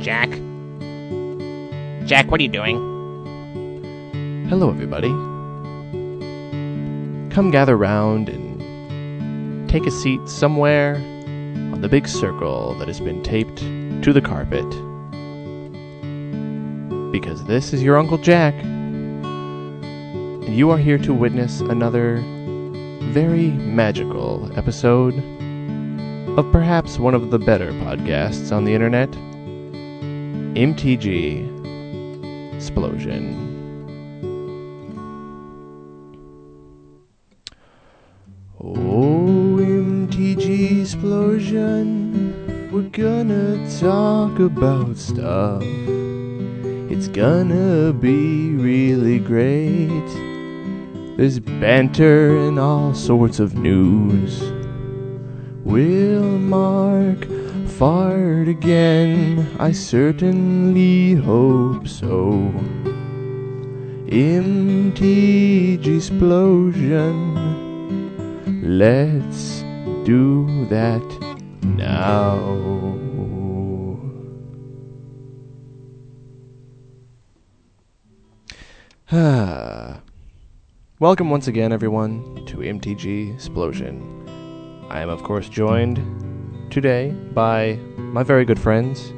Jack? Jack, what are you doing? Hello, everybody. Come gather round and take a seat somewhere on the big circle that has been taped to the carpet. Because this is your Uncle Jack, and you are here to witness another very magical episode of perhaps one of the better podcasts on the internet MTG Explosion. Oh, MTGSplosion, we're gonna talk about stuff. It's gonna be really great. There's banter and all sorts of news. We'll Mark fart again? I certainly hope so. MTG Explosion. Let's do that now. Welcome once again, everyone, to MTGSplosion. I am, of course, joined today by my very good friends,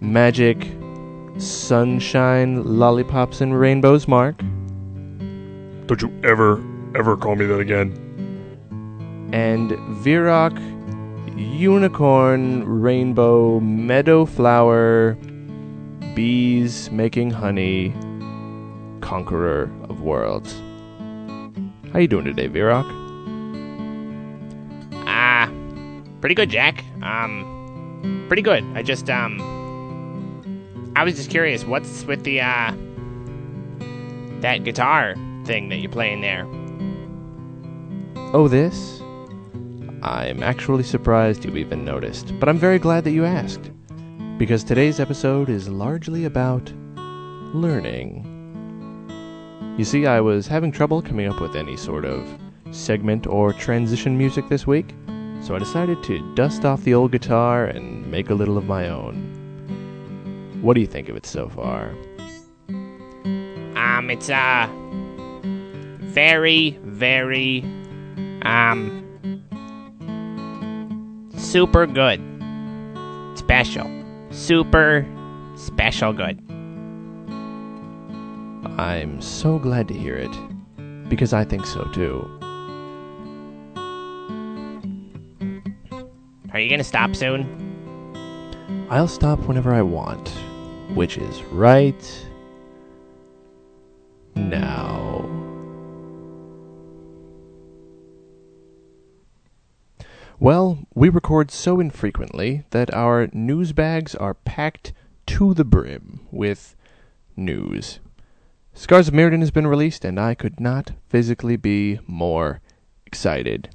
Magic, Sunshine, Lollipops, and Rainbows Mark, Don't you ever, ever call me that again. and Virok, Unicorn, Rainbow, Meadow Flower, Bees Making Honey, Conqueror of Worlds. How you doing today, Virok? Pretty good, Jack. Um, pretty good. I just, um, I was just curious, what's with the, uh, that guitar thing that you're playing there? Oh, this? I'm actually surprised you even noticed, but I'm very glad that you asked. Because today's episode is largely about learning. You see, I was having trouble coming up with any sort of segment or transition music this week, so I decided to dust off the old guitar and make a little of my own. What do you think of it so far? Um, it's, uh, very, very, um, super good. Special. Super special good. I'm so glad to hear it, because I think so too. Are you gonna stop soon? I'll stop whenever I want, which is right now. Well, we record so infrequently that our news bags are packed to the brim with news. Scars of Mirrodin has been released, and I could not physically be more excited.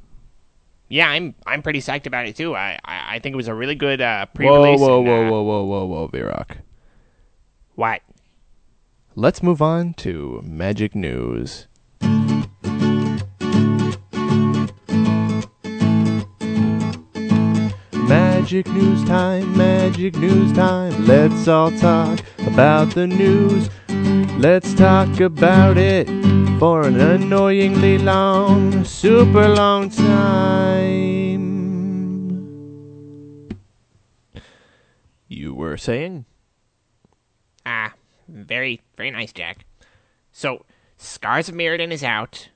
Yeah, I'm I'm pretty psyched about it too. I I, I think it was a really good uh, pre-release. whoa, and, whoa, uh, whoa, whoa, whoa, whoa, Virok. What? Let's move on to Magic News. Magic News Time, Magic News Time. Let's all talk about the news. Let's talk about it for an annoyingly long, super long time. You were saying? Ah, very very nice, Jack. So, Scars of Mirrodin is out.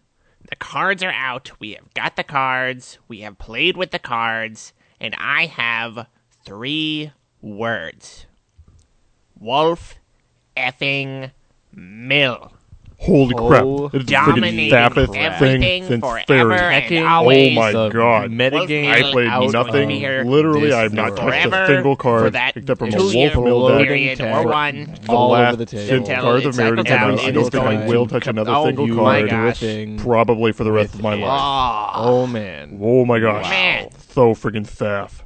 The cards are out. We have got the cards. We have played with the cards, and I have three words: Wolf effing Mill. Holy Oh, crap! It's the freaking Dominating fattest everything thing since forever fairy. and Oh my god! Metagame I played out nothing. here Literally, I've not touched a single for card that except from a two-year wolf mill deck. period tag. or one. The all last, over the table. Since Cards of Mirrodin came out, out, I it don't is think I going will to touch come- another oh single my card. Probably for the rest of my life. Oh, man. Oh my gosh! Man. So freaking faff.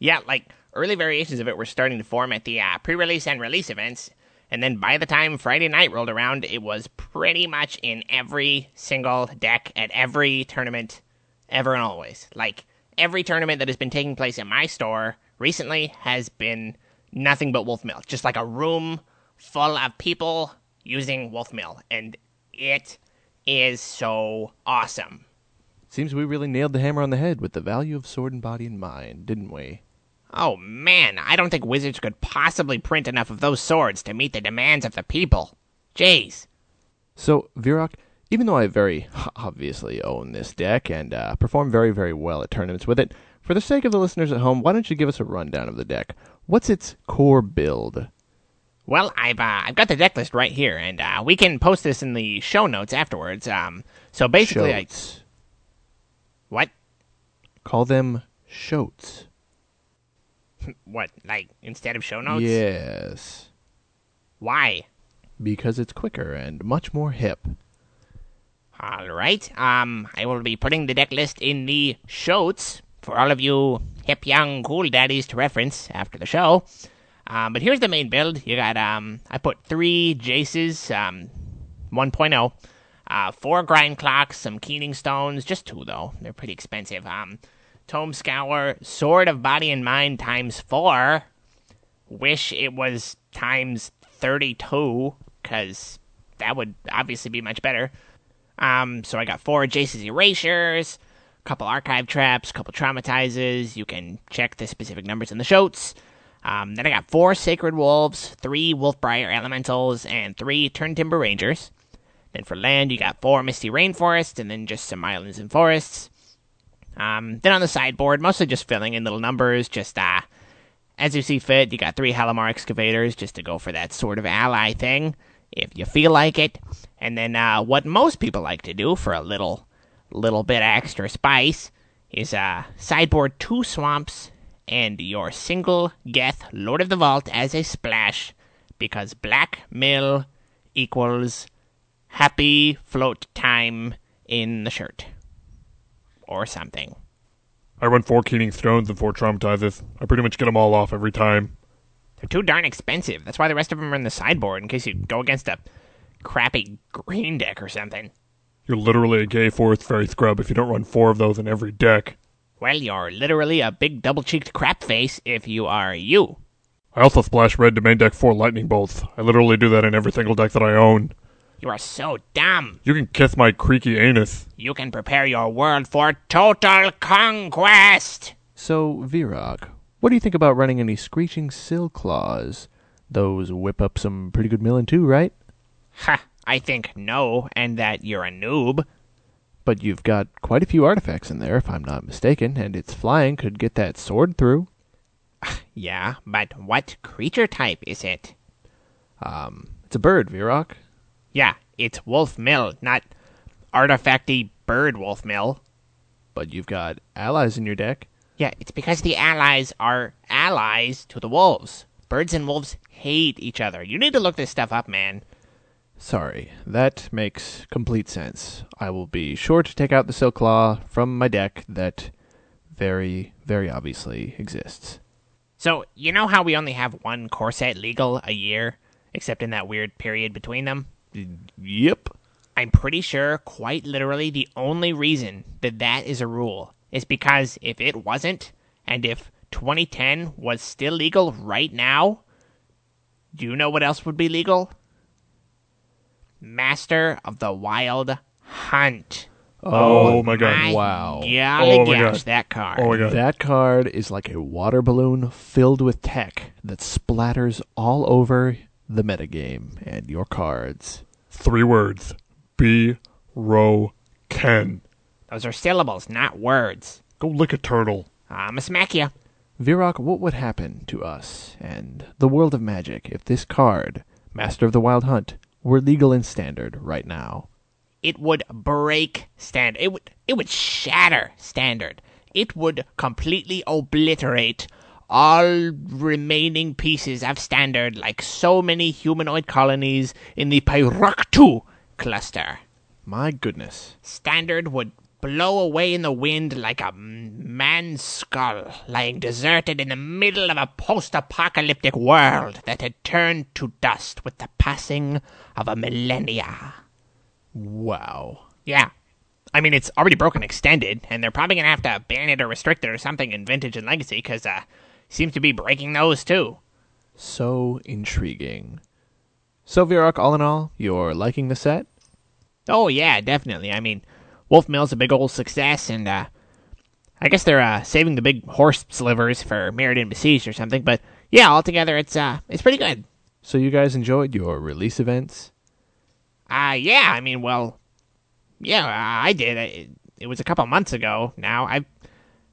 yeah, like early variations of it were starting to form at the uh, pre-release and release events, and then by the time Friday night rolled around, it was pretty much in every single deck at every tournament, ever and always. Like every tournament that has been taking place in my store recently has been nothing but wolf mill. Just like a room full of people using wolf mill. And it is so awesome. Seems we really nailed the hammer on the head with the value of sword and body and mind, didn't we? Oh man, I don't think wizards could possibly print enough of those swords to meet the demands of the people. Jeez. So, Virok, even though I very obviously own this deck and uh, perform very, very well at tournaments with it, for the sake of the listeners at home, why don't you give us a rundown of the deck? What's its core build? Well, I've uh, I've got the deck list right here, and uh, we can post this in the show notes afterwards. Um, so basically, I, what Call them shotes. What like instead of show notes? Yes. Why? Because it's quicker and much more hip. All right. Um, I will be putting the deck list in the shows for all of you hip young cool daddies to reference after the show. Um, but here's the main build. You got um, I put three Jaces, um, 1.0, uh, four grindclocks, some keening stones, just two though. They're pretty expensive. Um, tome scour, sword of body and mind times four. Wish it was times 32, because that would obviously be much better. Um, so I got four Jace's erasures, a couple archive traps, a couple traumatizes. You can check the specific numbers in the shows. Um, then I got four Sacred Wolves, three Wolfbriar Elementals, and three Turntimber Rangers. Then for land, you got four Misty Rainforests, and then just some islands and forests. Um, then on the sideboard, mostly just filling in little numbers, just uh, as you see fit. You got three Halimar excavators just to go for that sort of ally thing, if you feel like it. And then uh, what most people like to do for a little, little bit extra spice is uh, sideboard two swamps and your single Geth Lord of the Vault as a splash, because Black Mill equals happy float time in the shirt. Or something. I run four Keening Stones and four Traumatizes. I pretty much get them all off every time. They're too darn expensive. That's why the rest of them are in the sideboard in case you go against a crappy green deck or something. You're literally a gay fourth fairy scrub if you don't run four of those in every deck. Well, you're literally a big double cheeked crap face if you are you. I also splash red to main deck four lightning bolts. I literally do that in every single deck that I own. You are so dumb. You can kiss my creaky anus. You can prepare your world for total conquest. So, Virok, what do you think about running any screeching silcaws? Those whip up some pretty good milling too, right? Ha, I think no, and that you're a noob. But you've got quite a few artifacts in there, if I'm not mistaken, and its flying could get that sword through. Yeah, but what creature type is it? Um, it's a bird, Virok. Yeah, it's Wolf Mill, not artifacty bird Wolf Mill. But you've got allies in your deck. Yeah, it's because the allies are allies to the wolves. Birds and wolves hate each other. You need to look this stuff up, man. Sorry, that makes complete sense. I will be sure to take out the Silcaw from my deck that very, very obviously exists. So, you know how we only have one core set legal a year, except in that weird period between them? Yep. I'm pretty sure, quite literally, the only reason that that is a rule is because if it wasn't, and if 2010 was still legal right now, do you know what else would be legal? Master of the Wild Hunt. Oh, oh my god. My wow. Golly Oh my gosh, God. that card. Oh my god. That card is like a water balloon filled with tech that splatters all over the metagame and your cards. Three words. B. Row Ken. Those are syllables, not words. Go lick a turtle. I'ma smack ya. Virok, what would happen to us and the world of magic if this card, Master of the Wild Hunt, were legal in standard right now? It would break standard. It would it would shatter standard. It would completely obliterate all remaining pieces of standard like so many humanoid colonies in the Pyraktu cluster. My goodness. Standard would blow away in the wind like a man's skull lying deserted in the middle of a post-apocalyptic world that had turned to dust with the passing of a millennia. Wow. Yeah. I mean, it's already broken extended, and they're probably going to have to ban it or restrict it or something in Vintage and Legacy, because, uh, seems to be breaking those, too. So intriguing. So, Virok, all in all, you're liking the set? Oh yeah, definitely. I mean, Wolf Mill's a big old success, and uh, I guess they're uh, saving the big horse slivers for Mirrodin Besieged or something. But yeah, altogether, it's uh, it's pretty good. So, you guys enjoyed your release events? Uh, yeah. I mean, well, yeah, I did. It, it was a couple months ago. Now I've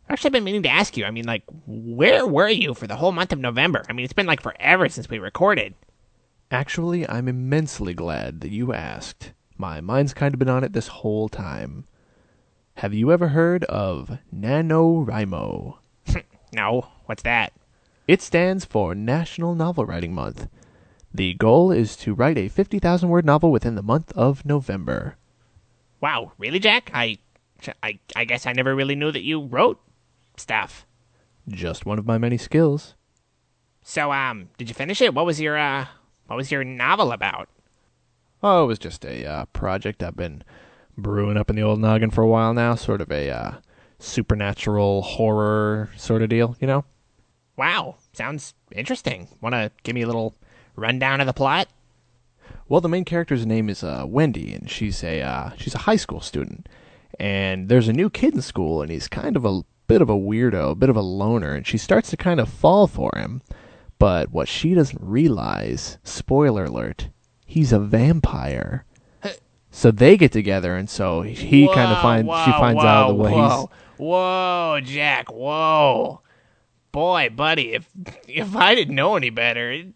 actually I've been meaning to ask you. I mean, like, where were you for the whole month of November? I mean, it's been like forever since we recorded. Actually, I'm immensely glad that you asked. My mind's kind of been on it this whole time. Have you ever heard of NaNoWriMo? No, what's that? It stands for National Novel Writing Month. The goal is to write a 50,000 word novel within the month of November. Wow, really, Jack? I, I, I guess I never really knew that you wrote stuff. Just one of my many skills. So, um, did you finish it? What was your, uh, what was your novel about? Oh, it was just a uh, project I've been brewing up in the old noggin for a while now. Sort of a uh, supernatural horror sort of deal, you know? Wow, sounds interesting. Want to give me a little rundown of the plot? Well, the main character's name is uh, Wendy, and she's a uh, she's a high school student. And there's a new kid in school, and he's kind of a bit of a weirdo, a bit of a loner, and she starts to kind of fall for him. But what she doesn't realize, spoiler alert, he's a vampire. So they get together, and so he kind of Whoa, finds she whoa, finds out the way whoa, Whoa, Jack, whoa. Boy, buddy, if if I didn't know any better, it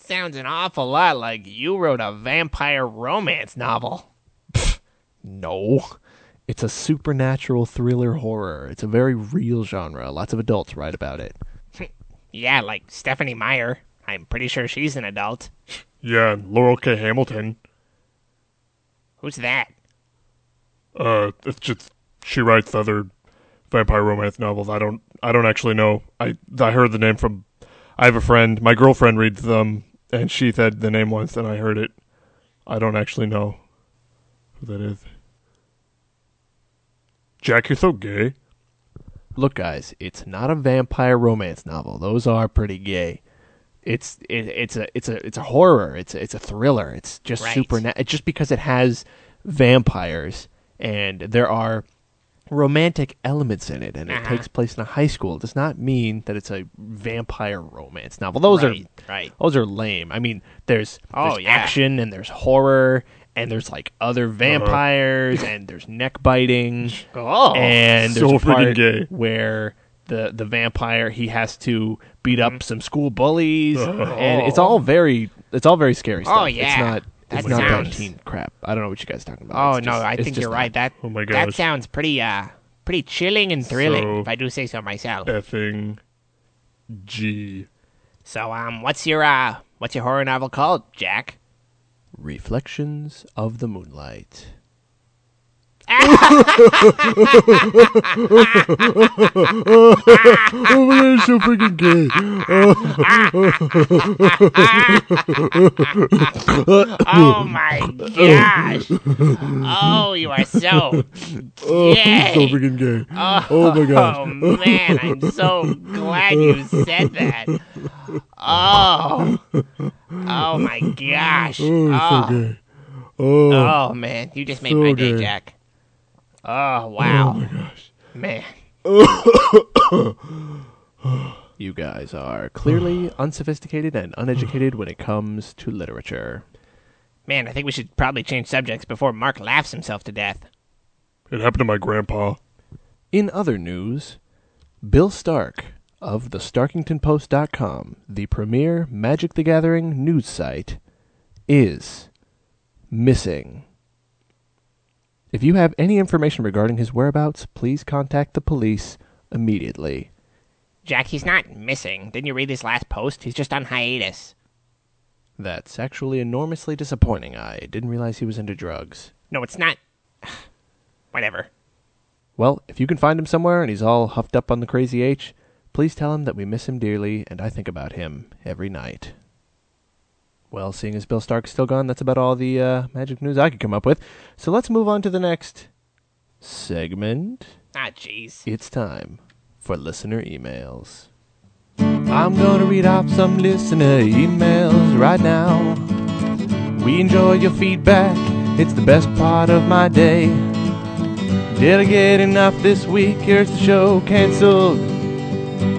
sounds an awful lot like you wrote a vampire romance novel. he's no. It's a supernatural thriller horror. It's a very real genre. Lots of adults write about it. Yeah, like Stephenie Meyer. I'm pretty sure she's an adult. Yeah, and Laurell K. Hamilton. Who's that? Uh, it's just she writes other vampire romance novels. I don't, I don't actually know. I, I heard the name from. I have a friend. My girlfriend reads them, and she said the name once, and I heard it. I don't actually know who that is. Jack, you're so gay. Look, guys, it's not a vampire romance novel. Those are pretty gay. It's it, it's a it's a it's a horror. It's a, it's a thriller. It's just Right. super. It's just because it has vampires and there are romantic elements in it, and it Uh-huh. takes place in a high school. It does not mean that it's a vampire romance novel. Those right, are right. those are lame. I mean, there's, Oh, there's yeah. action and there's horror and there's like other vampires and there's neck biting Oh, and so there's a part gay. where the the vampire he has to beat up some school bullies Oh. and it's all very it's all very scary stuff. Oh, It's not That it's not bad teen crap. I don't know what you guys are talking about. oh It's no, just- I think you're not. right. That Oh my that sounds pretty uh pretty chilling and thrilling, So- if I do say so myself. Effing G. So um, what's your uh what's your horror novel called, Jack? Reflections of the Moonlight. Oh my god, so freaking gay. Oh my gosh! Oh, you are so Oh, Yay. so freaking gay. Oh, Oh my gosh. Oh man, I'm so glad you said that. Oh, oh my gosh. Oh, so Oh, gay. Oh, oh man, you just made So my day, good. Jack. Oh, oh wow, oh my gosh. man. You guys are clearly unsophisticated and uneducated when it comes to literature. Man, I think we should probably change subjects before Mark laughs himself to death. It happened to my grandpa. In other news, Bill Stark of the StarkingtonPost.com, the premier Magic the Gathering news site, is missing. If you have any information regarding his whereabouts, please contact the police immediately. Jack, he's not missing. Didn't you read his last post? He's just on hiatus. That's actually enormously disappointing. I didn't realize he was into drugs. No, it's not. Whatever. Well, if you can find him somewhere and he's all huffed up on the crazy H, please tell him that we miss him dearly and I think about him every night. Well, seeing as Bill Stark's still gone, that's about all the uh, magic news I could come up with. So let's move on to the next segment. Ah, jeez. It's time for listener emails. I'm gonna read off some listener emails right now. We enjoy your feedback, it's the best part of my day. Did I get enough this week? Here's the show canceled.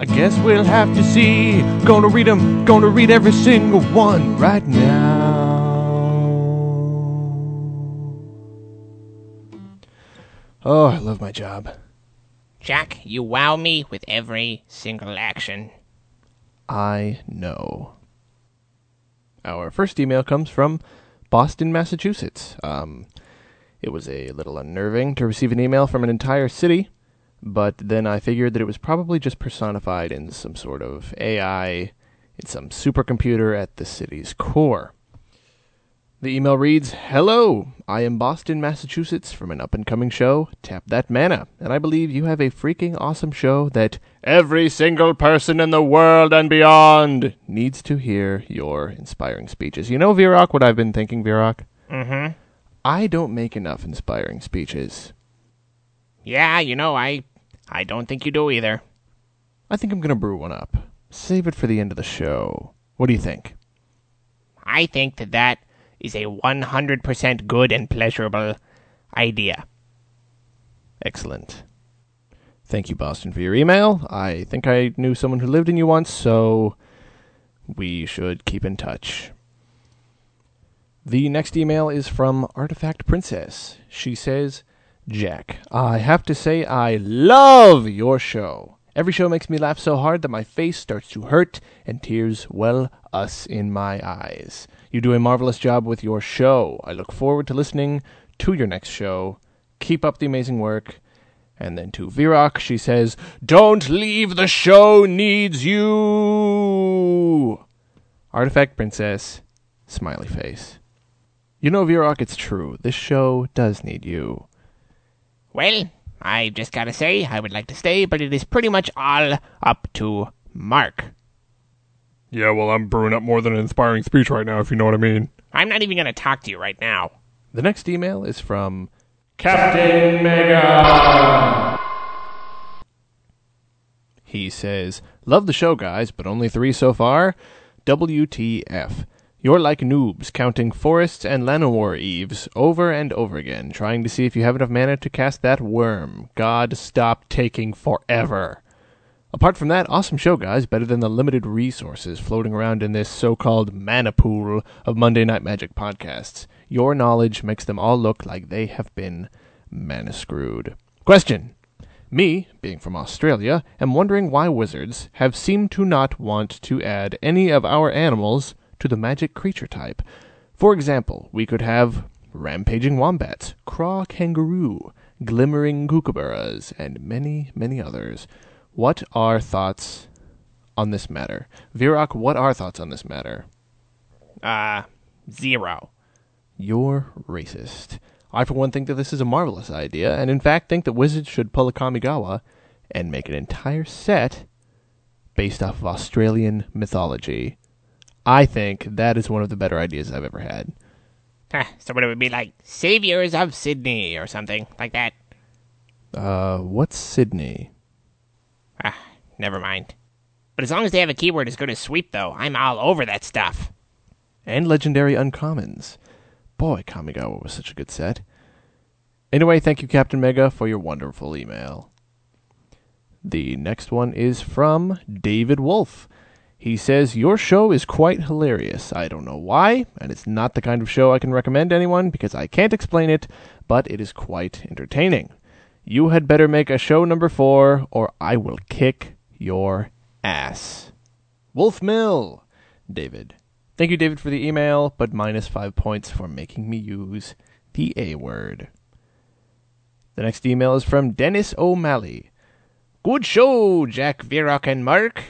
I guess we'll have to see. Gonna read them, gonna read every single one right now. Oh, I love my job. Jack, you wow me with every single action. I know. Our first email comes from Boston, Massachusetts. Um, it was a little unnerving to receive an email from an entire city, but then I figured that it was probably just personified in some sort of AI, in some supercomputer at the city's core. The email reads Hello, I am Boston, Massachusetts from an up and coming show, Tap That Mana, and I believe you have a freaking awesome show that every single person in the world and beyond needs to hear your inspiring speeches. You know, Virok, what I've been thinking, Virok? Mm-hmm. I don't make enough inspiring speeches. Yeah, you know, I I don't think you do either. I think I'm going to brew one up. Save it for the end of the show. What do you think? I think that that is a 100% good and pleasurable idea. Excellent. Thank you, Boston, for your email. I think I knew someone who lived in you once, so we should keep in touch. The next email is from Artifact Princess. She says, Jack, I have to say I love your show. Every show makes me laugh so hard that my face starts to hurt and tears well us in my eyes. You do a marvelous job with your show. I look forward to listening to your next show. Keep up the amazing work. And then to Virok, she says, Don't leave, the show needs you! Artifact Princess, smiley face. You know, Virok, it's true. This show does need you. Well, I've just gotta say, I would like to stay, but it is pretty much all up to Mark. Yeah, well, I'm brewing up more than an inspiring speech right now, if you know what I mean. I'm not even gonna talk to you right now. The next email is from Captain Mega. He says, Love the show, guys, but only three so far. WTF. You're like noobs, counting forests and Llanowar Elves over and over again, trying to see if you have enough mana to cast that worm. God, stop taking forever. Apart from that, awesome show, guys. Better than the limited resources floating around in this so called mana pool of Monday Night Magic podcasts. Your knowledge makes them all look like they have been mana screwed. Question Me, being from Australia, am wondering why wizards have seemed to not want to add any of our animals to the magic creature type. For example, we could have rampaging wombats, craw kangaroo, glimmering kookaburras, and many, many others. What are thoughts on this matter? Virok, what are thoughts on this matter? Uh, zero. You're racist. I, for one, think that this is a marvelous idea, and in fact think that Wizards should pull a Kamigawa and make an entire set based off of Australian mythology. I think that is one of the better ideas I've ever had. Huh, so what it would be like Saviors of Sydney or something like that. Uh, what's Sydney? Ah, never mind. But as long as they have a keyword as good as sweep, though, I'm all over that stuff. And legendary uncommons. Boy, Kamigawa was such a good set. Anyway, thank you, Captain Mega, for your wonderful email. The next one is from David Wolf. He says, Your show is quite hilarious. I don't know why, and it's not the kind of show I can recommend anyone because I can't explain it, but it is quite entertaining. You had better make a show number four, or I will kick your ass. Wolf Mill, David. Thank you, David, for the email, but minus five points for making me use the A word. The next email is from Dennis O'Malley. Good show, Jack Virok and Mark.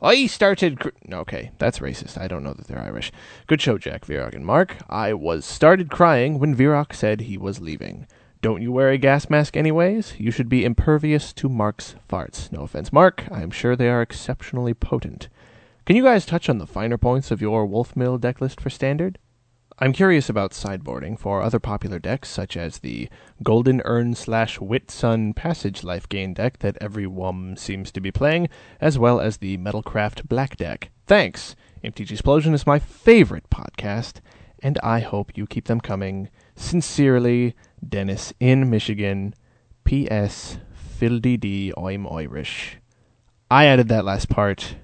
I started. Cr- okay, that's racist. I don't know that they're Irish. Good show, Jack Virok and Mark. I was started crying when Virok said he was leaving. Don't you wear a gas mask anyways? You should be impervious to Mark's farts. No offense, Mark. I am sure they are exceptionally potent. Can you guys touch on the finer points of your Wolf Mill deck list for standard? I'm curious about sideboarding for other popular decks, such as the Golden Urn slash Whitsun Passage Life Gain deck that every WUM seems to be playing, as well as the Metalcraft Black deck. Thanks! MTGSplosion is my favorite podcast, and I hope you keep them coming. Sincerely, Dennis in Michigan. P.S. D. I'm Irish. I added that last part,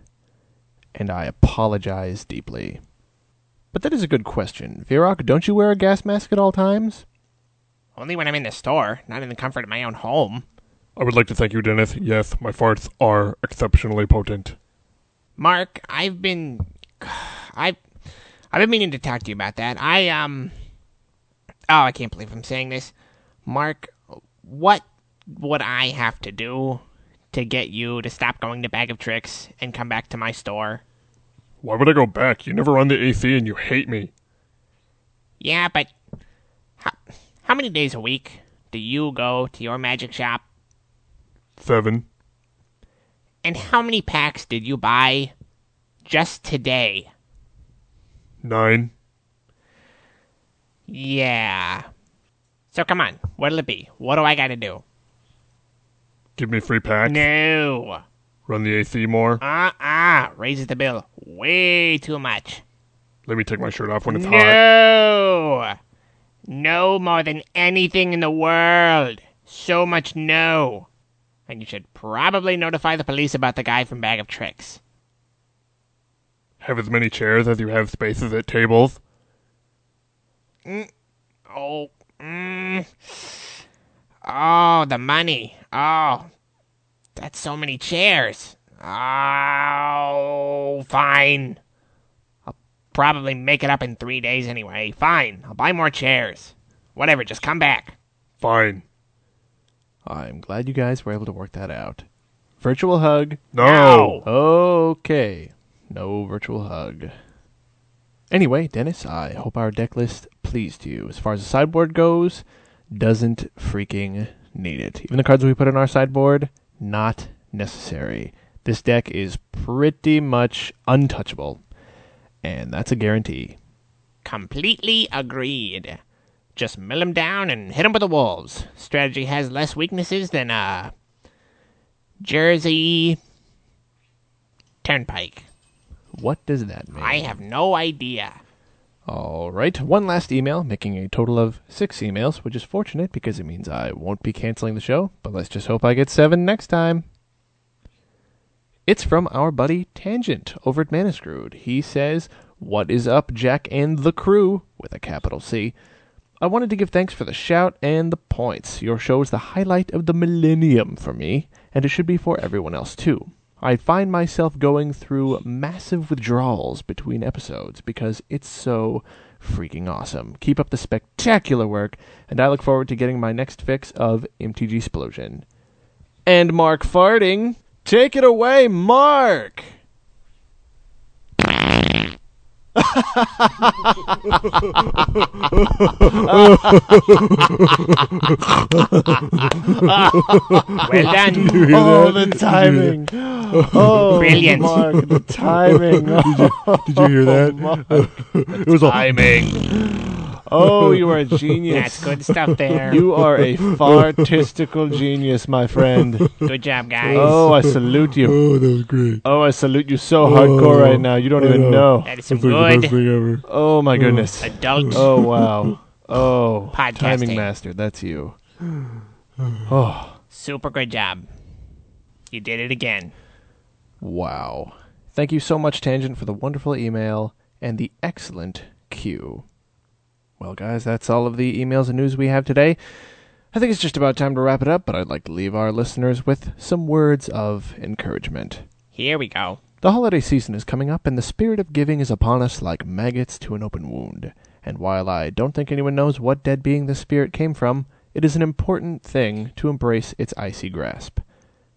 and I apologize deeply. But that is a good question. Virok, don't you wear a gas mask at all times? Only when I'm in the store, not in the comfort of my own home. I would like to thank you, Dennis. Yes, my farts are exceptionally potent. Mark, I've been, I've, I've been meaning to talk to you about that. I um, oh, I can't believe I'm saying this, Mark. What would I have to do to get you to stop going to Bag of Tricks and come back to my store? Why would I go back? You never run the AC and you hate me. Yeah, but how, how many days a week do you go to your magic shop? Seven. And how many packs did you buy just today? Nine. Yeah. So come on, what'll it be? What do I gotta do? Give me free packs. No. Run the AC more. Uh uh raises the bill way too much. Let me take my shirt off when it's hot. no. No more than anything in the world. So much no. And you should probably notify the police about the guy from Bag of Tricks. Have as many chairs as you have spaces at tables. Oh, mm. oh, the money. Oh, that's so many chairs. Oh, fine. I'll probably make it up in three days anyway. Fine, I'll buy more chairs. Whatever, just come back. Fine. I'm glad you guys were able to work that out. Virtual hug. No. Okay. No virtual hug. Anyway, Dennis, I hope our deck list pleased you. As far as the sideboard goes, doesn't freaking need it. Even the cards we put on our sideboard, not necessary. This deck is pretty much untouchable. And that's a guarantee. Completely agreed. Just mill 'em down and hit 'em with the wolves. Strategy has less weaknesses than, uh, Jersey Turnpike. What does that mean? I have no idea. All right, one last email, making a total of six emails, which is fortunate because it means I won't be canceling the show, but let's just hope I get seven next time. It's from our buddy Tangent over at Manuscrewed. He says, What is up, Jack and the crew? with a capital C. I wanted to give thanks for the shout and the points. Your show is the highlight of the millennium for me, and it should be for everyone else too. I find myself going through massive withdrawals between episodes because it's so freaking awesome. Keep up the spectacular work, and I look forward to getting my next fix of MTGSplosion. And Mark farting, take it away, Mark. Well done. Oh, the timing. Oh, Brilliant. Mark, the timing. Did you hear that? Oh, it was a timing. Oh, you are a genius. That's good stuff there. You are a fartistical genius, my friend. Good job, guys. Oh, I salute you. Oh, that was great. Oh, I salute you so hardcore right now. You don't oh, even know. That is some That's like the best good thing ever. Oh my goodness. adult Oh wow. Oh, Podcasting. timing master. That's you. Oh, super good job. You did it again. wow. Thank you so much, Tangent, for the wonderful email and the excellent cue. Well, guys, that's all of the emails and news we have today. I think it's just about time to wrap it up, but I'd like to leave our listeners with some words of encouragement. Here we go. The holiday season is coming up, and the spirit of giving is upon us like maggots to an open wound. And while I don't think anyone knows what dead being this spirit came from, it is an important thing to embrace its icy grasp.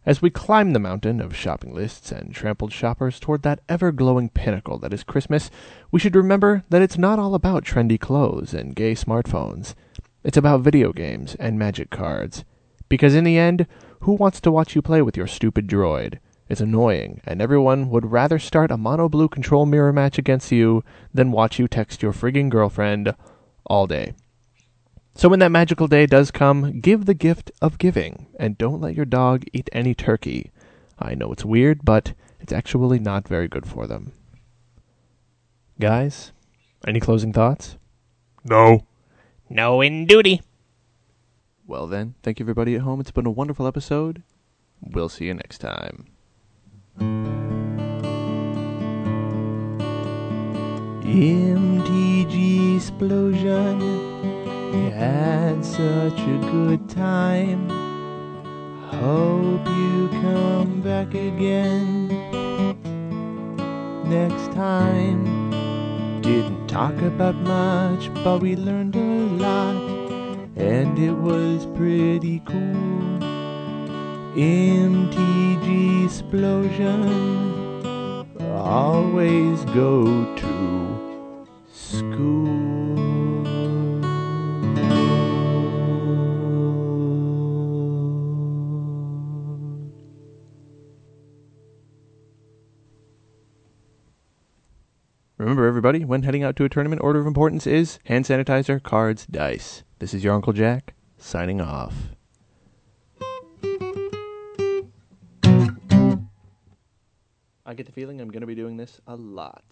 As we climb the mountain of shopping lists and trampled shoppers toward that ever glowing pinnacle that is Christmas, we should remember that it's not all about trendy clothes and gay smartphones. It's about video games and magic cards. Because in the end, who wants to watch you play with your stupid droid? It's annoying, and everyone would rather start a mono blue control mirror match against you than watch you text your frigging girlfriend all day. So when that magical day does come, give the gift of giving, and don't let your dog eat any turkey. I know it's weird, but it's actually not very good for them. Guys, any closing thoughts? No. No in duty. Well then, thank you everybody at home. It's been a wonderful episode. We'll see you next time. MTGSplosion. We had such a good time. Hope you come back again next time. Didn't talk about much, but we learned a lot, and it was pretty cool. MTGSplosion. Always go to everybody, when heading out to a tournament, order of importance is hand sanitizer, cards, dice. This is your Uncle Jack, signing off. I get the feeling I'm going to be doing this a lot.